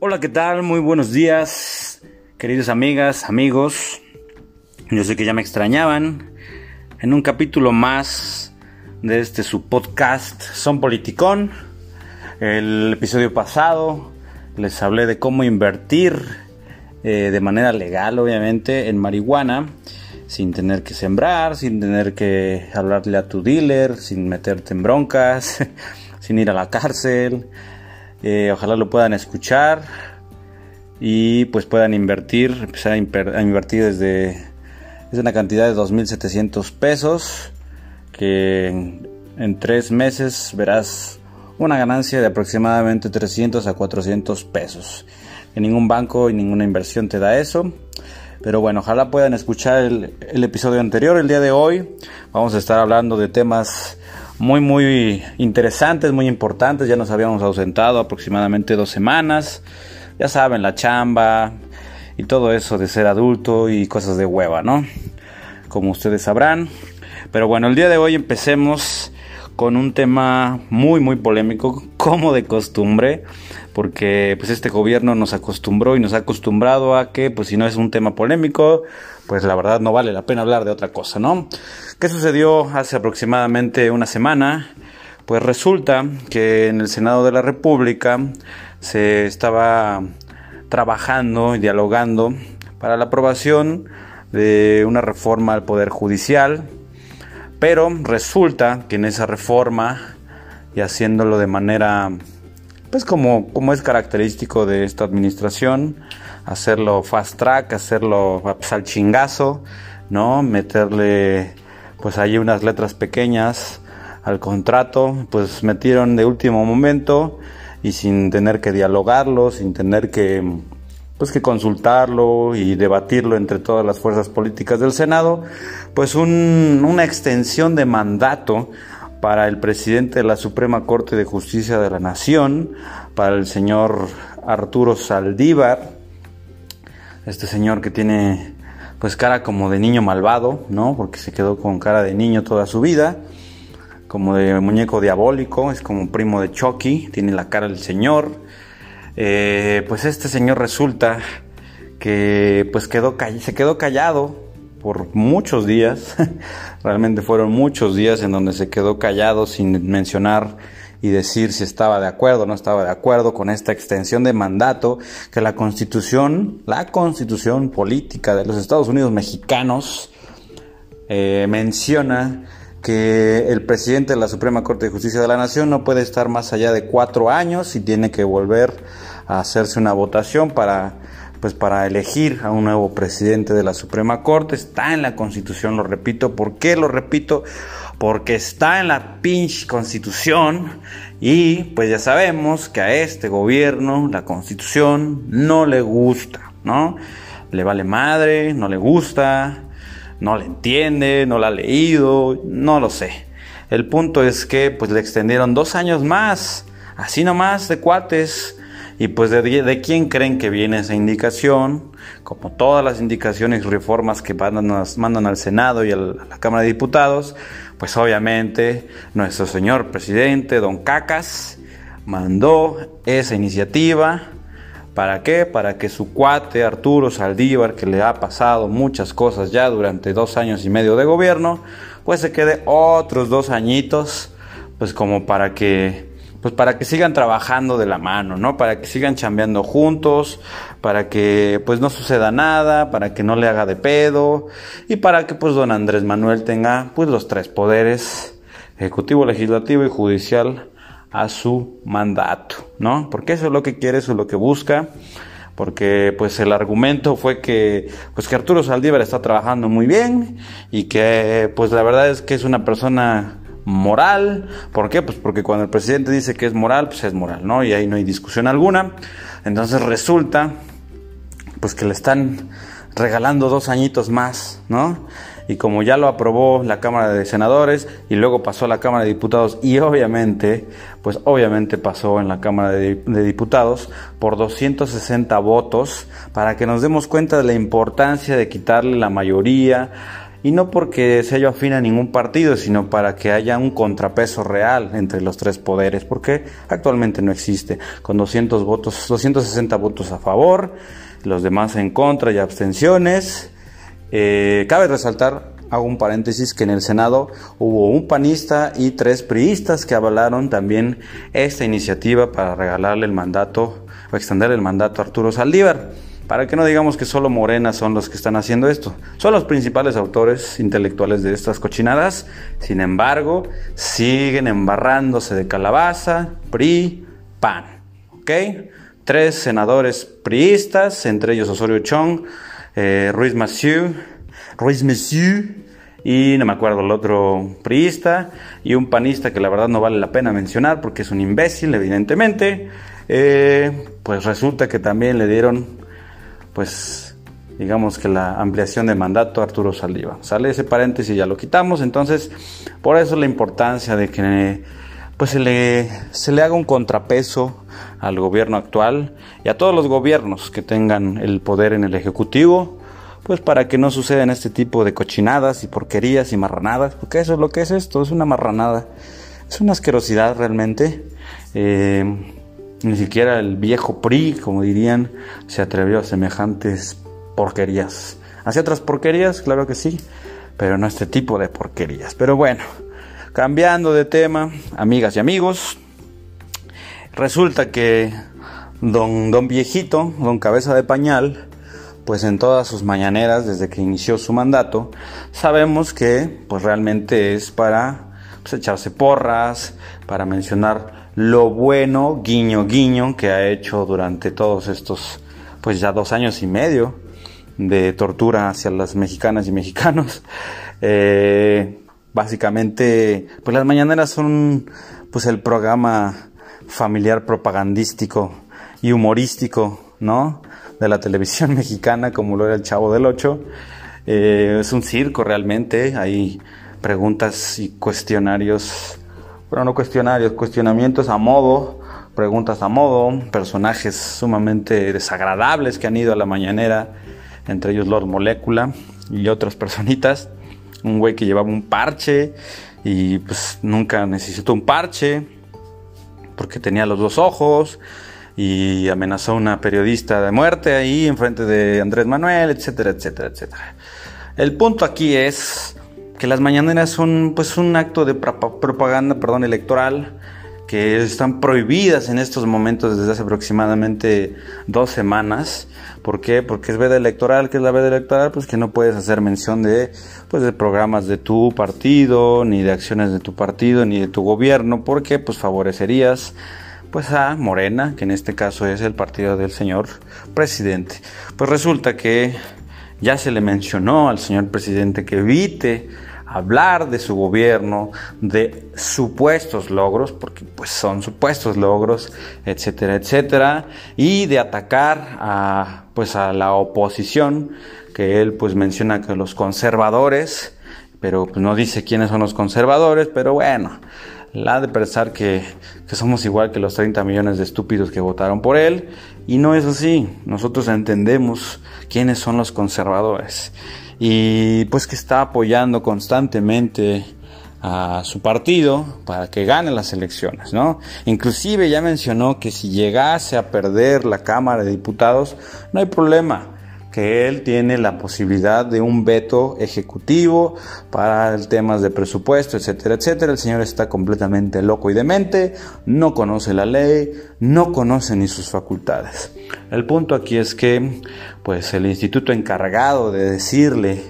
Hola, ¿qué tal? Muy buenos días, queridas amigas, amigos. Yo sé que ya me extrañaban. En un capítulo más de este su podcast Son Politicón. El episodio pasado les hablé de cómo invertir eh, de manera legal, obviamente, en marihuana, sin tener que sembrar, sin tener que hablarle a tu dealer, sin meterte en broncas, sin ir a la cárcel. Eh, ojalá lo puedan escuchar y pues puedan invertir, empezar a, invertir desde es una cantidad de 2.700 pesos que en, tres meses verás una ganancia de aproximadamente 300 a 400 pesos. En ningún banco y ninguna inversión te da eso. Pero bueno, ojalá puedan escuchar el episodio anterior. El día de hoy vamos a estar hablando de temas muy muy interesantes, muy importantes. Ya nos habíamos ausentado aproximadamente dos semanas. Ya saben, la chamba y todo eso de ser adulto y cosas de hueva, ¿no? Como ustedes sabrán. Pero bueno, el día de hoy empecemos con un tema muy muy polémico, como de costumbre, porque pues este gobierno nos acostumbró y nos ha acostumbrado a que pues si no es un tema polémico, pues la verdad no vale la pena hablar de otra cosa, ¿no? ¿Qué sucedió hace aproximadamente una semana? Pues resulta que en el Senado de la República se estaba trabajando y dialogando para la aprobación de una reforma al Poder Judicial, pero resulta que en esa reforma y haciéndolo de manera pues como, como es característico de esta administración, hacerlo fast track, hacerlo pues, al chingazo, ¿no? Meterle pues ahí unas letras pequeñas al contrato, pues metieron de último momento y sin tener que dialogarlo, sin tener que pues que consultarlo y debatirlo entre todas las fuerzas políticas del Senado, pues un, una extensión de mandato para el presidente de la Suprema Corte de Justicia de la Nación, para el señor Arturo Saldívar, este señor que tiene pues cara como de niño malvado, ¿no? Porque se quedó con cara de niño toda su vida, como de muñeco diabólico, es como primo de Chucky, tiene la cara del señor. Eh, pues este señor resulta que pues quedó se quedó callado por muchos días, realmente fueron muchos días en donde se quedó callado sin mencionar y decir si estaba de acuerdo o no estaba de acuerdo con esta extensión de mandato que la constitución, la constitución política de los Estados Unidos mexicanos eh, menciona que el presidente de la Suprema Corte de Justicia de la Nación no puede estar más allá de cuatro años y tiene que volver a hacerse una votación para pues para elegir a un nuevo presidente de la Suprema Corte. Está en la Constitución, lo repito. ¿Por qué lo repito? Porque está en la pinche Constitución y pues ya sabemos que a este gobierno la Constitución no le gusta, ¿no? Le vale madre, no le gusta, no le entiende, no la ha leído, no lo sé. El punto es que pues le extendieron dos años más, así nomás de cuates y pues de, quién creen que viene esa indicación, como todas las indicaciones y reformas que mandan, mandan al Senado y a la Cámara de Diputados, pues obviamente nuestro señor presidente, don Cacas, mandó esa iniciativa. ¿Para qué? Para que su cuate Arturo Saldívar, que le ha pasado muchas cosas ya durante dos años y medio de gobierno, pues se quede otros dos añitos, pues como para que pues para que sigan trabajando de la mano, ¿no? Para que sigan chambeando juntos, para que pues no suceda nada, para que no le haga de pedo y para que pues don Andrés Manuel tenga pues los tres poderes, ejecutivo, legislativo y judicial a su mandato, ¿no? Porque eso es lo que quiere, eso es lo que busca porque pues el argumento fue que pues que Arturo Saldívar está trabajando muy bien y que pues la verdad es que es una persona moral. ¿Por qué? Pues porque cuando el presidente dice que es moral, pues es moral, ¿no? Y ahí no hay discusión alguna. Entonces resulta, pues que le están regalando dos añitos más, ¿no? Y como ya lo aprobó la Cámara de Senadores y luego pasó a la Cámara de Diputados y obviamente, pues obviamente pasó en la Cámara de, Diputados por 260 votos para que nos demos cuenta de la importancia de quitarle la mayoría y no porque se haya afín a ningún partido, sino para que haya un contrapeso real entre los tres poderes, porque actualmente no existe, con 200 votos, 260 votos a favor, los demás en contra y abstenciones. Eh, cabe resaltar, hago un paréntesis, que en el Senado hubo un panista y tres priistas que avalaron también esta iniciativa para regalarle el mandato o extender el mandato a Arturo Saldívar. Para que no digamos que solo Morena son los que están haciendo esto. Son los principales autores intelectuales de estas cochinadas. Sin embargo, siguen embarrándose de calabaza, PRI, PAN. ¿Ok? Tres senadores priistas, entre ellos Osorio Chong, eh, Ruiz Massieu, Ruiz Massieu, y no me acuerdo el otro priista y un panista que la verdad no vale la pena mencionar porque es un imbécil evidentemente eh, pues resulta que también le dieron pues digamos que la ampliación de mandato a Arturo Saldívar. Sale ese paréntesis, ya lo quitamos, entonces por eso la importancia de que pues se le, se le haga un contrapeso al gobierno actual y a todos los gobiernos que tengan el poder en el Ejecutivo, pues para que no sucedan este tipo de cochinadas y porquerías y marranadas, porque eso es lo que es esto, es una marranada, es una asquerosidad realmente. Eh, ni siquiera el viejo PRI, como dirían, se atrevió a semejantes porquerías. Hacia otras porquerías, claro que sí, pero no este tipo de porquerías. Pero bueno, cambiando de tema, amigas y amigos, resulta que don, don viejito, don cabeza de pañal, pues en todas sus mañaneras desde que inició su mandato, sabemos que pues realmente es para pues, echarse porras, para mencionar lo bueno, guiño, guiño, que ha hecho durante todos estos, pues ya dos años y medio de tortura hacia las mexicanas y mexicanos. Eh, básicamente, pues las mañaneras son pues el programa familiar propagandístico y humorístico, ¿no? De la televisión mexicana, como lo era el Chavo del Ocho. Eh, es un circo realmente, hay preguntas y cuestionarios bueno, no cuestionarios, cuestionamientos a modo, preguntas a modo, personajes sumamente desagradables que han ido a la mañanera, entre ellos Lord Molecula y otras personitas. Un güey que llevaba un parche y pues nunca necesitó un parche porque tenía los dos ojos y amenazó a una periodista de muerte ahí enfrente de Andrés Manuel, etcétera, etcétera, etcétera. El punto aquí es que las mañaneras son pues un acto de propaganda, perdón, electoral que están prohibidas en estos momentos desde hace aproximadamente dos semanas. ¿Por qué? Porque es veda electoral, que es la veda electoral, pues que no puedes hacer mención de, pues de programas de tu partido, ni de acciones de tu partido, ni de tu gobierno, porque pues favorecerías pues a Morena, que en este caso es el partido del señor presidente. Pues resulta que ya se le mencionó al señor presidente que evite hablar de su gobierno, de supuestos logros, porque pues son supuestos logros, etcétera, etcétera, y de atacar a pues a la oposición, que él pues menciona que los conservadores, pero pues no dice quiénes son los conservadores, pero bueno, la de pensar que, que, somos igual que los 30 millones de estúpidos que votaron por él, y no es así, nosotros entendemos quiénes son los conservadores y pues que está apoyando constantemente a su partido para que gane las elecciones, ¿no? Inclusive ya mencionó que si llegase a perder la Cámara de Diputados, no hay problema que él tiene la posibilidad de un veto ejecutivo para temas de presupuesto, etcétera, etcétera. El señor está completamente loco y demente, no conoce la ley, no conoce ni sus facultades. El punto aquí es que, pues, el instituto encargado de decirle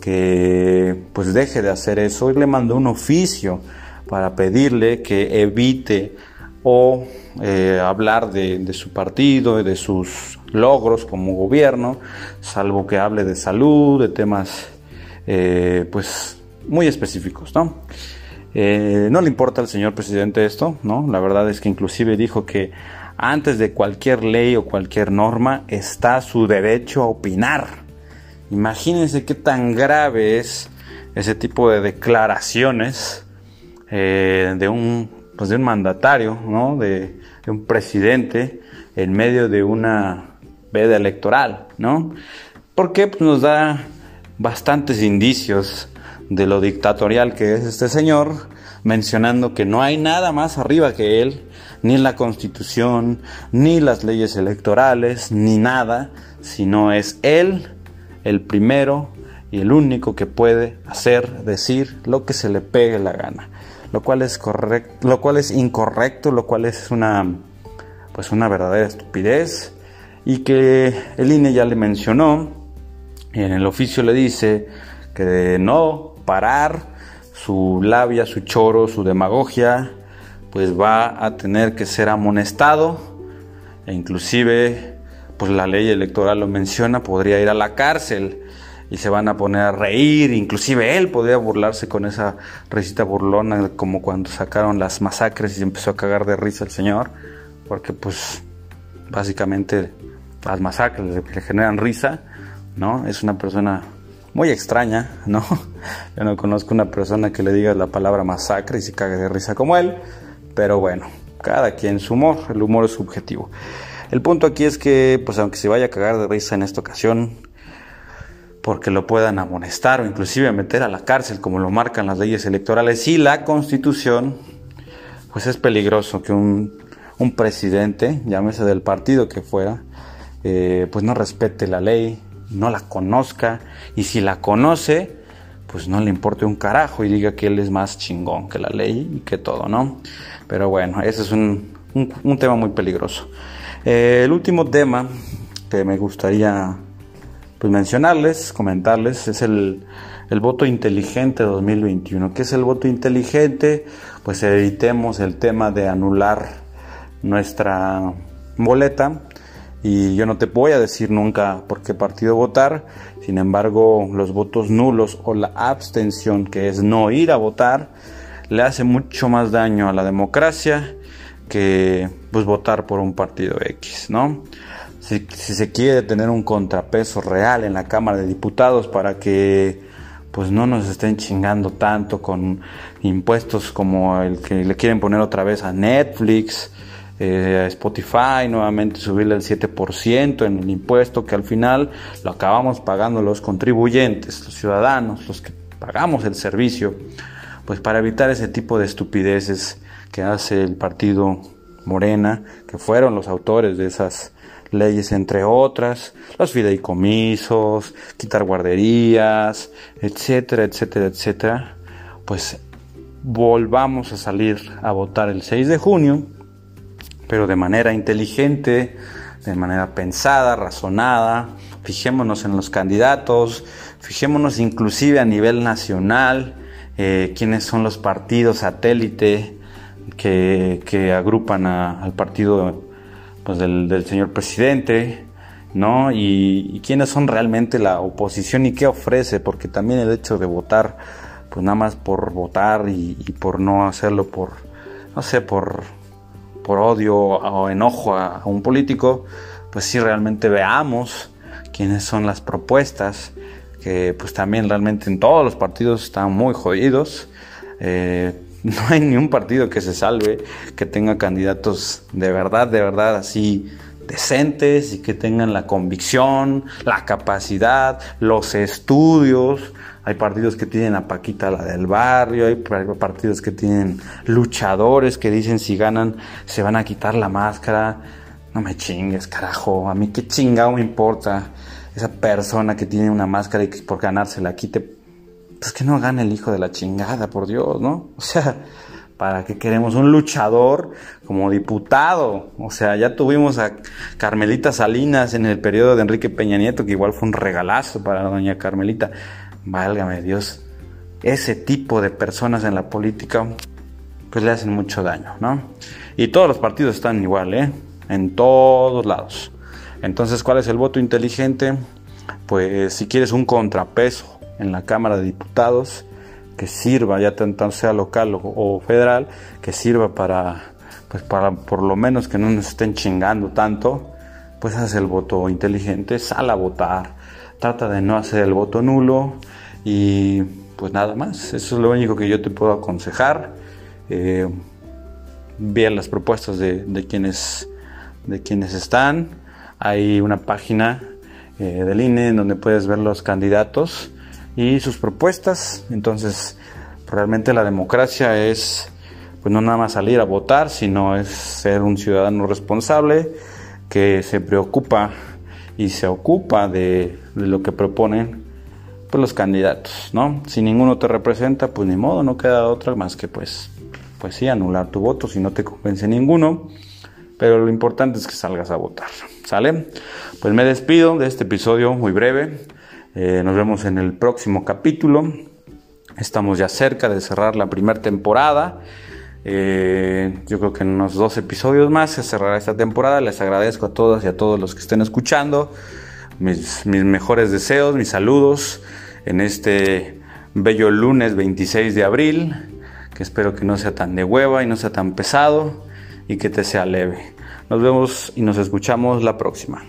que, pues, deje de hacer eso, y le mandó un oficio para pedirle que evite o eh, hablar de, de, su partido de sus logros como gobierno, salvo que hable de salud, de temas eh, pues muy específicos, ¿no? Eh, no le importa al señor presidente esto, ¿no? La verdad es que inclusive dijo que antes de cualquier ley o cualquier norma está su derecho a opinar. Imagínense qué tan grave es ese tipo de declaraciones de un pues de un mandatario, ¿no? de, un presidente en medio de una veda electoral, ¿no? Porque pues, nos da bastantes indicios de lo dictatorial que es este señor, mencionando que no hay nada más arriba que él, ni la constitución, ni las leyes electorales, ni nada, sino es él el primero y el único que puede hacer, decir lo que se le pegue la gana, lo cual es correcto, lo cual es incorrecto, lo cual es una pues una verdadera estupidez y que el INE ya le mencionó y en el oficio le dice que de no parar su labia, su choro, su demagogia, pues va a tener que ser amonestado e inclusive pues la ley electoral lo menciona, podría ir a la cárcel y se van a poner a reír, inclusive él podría burlarse con esa risita burlona como cuando sacaron las masacres y empezó a cagar de risa el señor, porque pues básicamente las masacres le generan risa, ¿no? Es una persona muy extraña, ¿no? Yo no conozco una persona que le diga la palabra masacre y se cague de risa como él, pero bueno, cada quien su humor, el humor es subjetivo. El punto aquí es que, pues aunque se vaya a cagar de risa en esta ocasión, porque lo puedan amonestar o inclusive meter a la cárcel como lo marcan las leyes electorales y la constitución, pues es peligroso que un, un presidente, llámese del partido que fuera, eh, pues no respete la ley, no la conozca y si la conoce, pues no le importe un carajo y diga que él es más chingón que la ley y que todo, ¿no? Pero bueno, ese es un, un, tema muy peligroso. Eh, el último tema que me gustaría pues, mencionarles, comentarles, es el, el voto inteligente 2021. ¿Qué es el voto inteligente? Pues evitemos el tema de anular nuestra boleta y yo no te voy a decir nunca por qué partido votar. Sin embargo, los votos nulos o la abstención, que es no ir a votar, le hace mucho más daño a la democracia que pues votar por un partido X, ¿no? Si, se quiere tener un contrapeso real en la Cámara de Diputados para que pues no nos estén chingando tanto con impuestos como el que le quieren poner otra vez a Netflix, eh, Spotify, nuevamente subirle el 7% en el impuesto que al final lo acabamos pagando los contribuyentes, los ciudadanos, los que pagamos el servicio, pues para evitar ese tipo de estupideces que hace el partido Morena, que fueron los autores de esas leyes, entre otras, los fideicomisos, quitar guarderías, etcétera, etcétera, etcétera, pues volvamos a salir a votar el 6 de junio pero de manera inteligente, de manera pensada, razonada. Fijémonos en los candidatos, fijémonos inclusive a nivel nacional, eh, quiénes son los partidos satélite que, agrupan al partido pues, del, señor presidente, ¿no? Y, quiénes son realmente la oposición y qué ofrece, porque también el hecho de votar, pues nada más por votar y por no hacerlo por, no sé, por por odio o enojo a, un político, pues sí realmente veamos quiénes son las propuestas, que pues también realmente en todos los partidos están muy jodidos. Eh, no hay ni un partido que se salve, que tenga candidatos de verdad, de verdad así decentes y que tengan la convicción, la capacidad, los estudios hay partidos que tienen a Paquita la del barrio, hay partidos que tienen luchadores que dicen si ganan se van a quitar la máscara. No me chingues, carajo, a mí qué chingado me importa esa persona que tiene una máscara y que por ganarse la quite. Pues que no gane el hijo de la chingada, por Dios, ¿no? O sea, ¿para qué queremos un luchador como diputado? O sea, ya tuvimos a Carmelita Salinas en el periodo de Enrique Peña Nieto, que igual fue un regalazo para doña Carmelita válgame Dios, ese tipo de personas en la política, pues le hacen mucho daño, ¿no? Y todos los partidos están igual, ¿eh? En todos lados. Entonces, ¿cuál es el voto inteligente? Pues si quieres un contrapeso en la Cámara de Diputados, que sirva, ya tanto sea local o, federal, que sirva para, pues para por lo menos que no nos estén chingando tanto, pues haz el voto inteligente, sal a votar, trata de no hacer el voto nulo y pues nada más, eso es lo único que yo te puedo aconsejar. Eh, las propuestas de, quienes, de quienes están. Hay una página eh, del INE en donde puedes ver los candidatos y sus propuestas. Entonces, realmente la democracia es pues no nada más salir a votar, sino es ser un ciudadano responsable que se preocupa y se ocupa de, lo que proponen pues, los candidatos, ¿no? Si ninguno te representa, pues ni modo, no queda otra más que pues, pues sí, anular tu voto si no te convence ninguno. Pero lo importante es que salgas a votar, ¿sale? Pues me despido de este episodio muy breve. Eh, nos vemos en el próximo capítulo. Estamos ya cerca de cerrar la primera temporada. Eh, yo creo que en unos dos episodios más se cerrará esta temporada. Les agradezco a todas y a todos los que estén escuchando. Mis, mis mejores deseos, mis saludos en este bello lunes 26 de abril. Que espero que no sea tan de hueva y no sea tan pesado y que te sea leve. Nos vemos y nos escuchamos la próxima.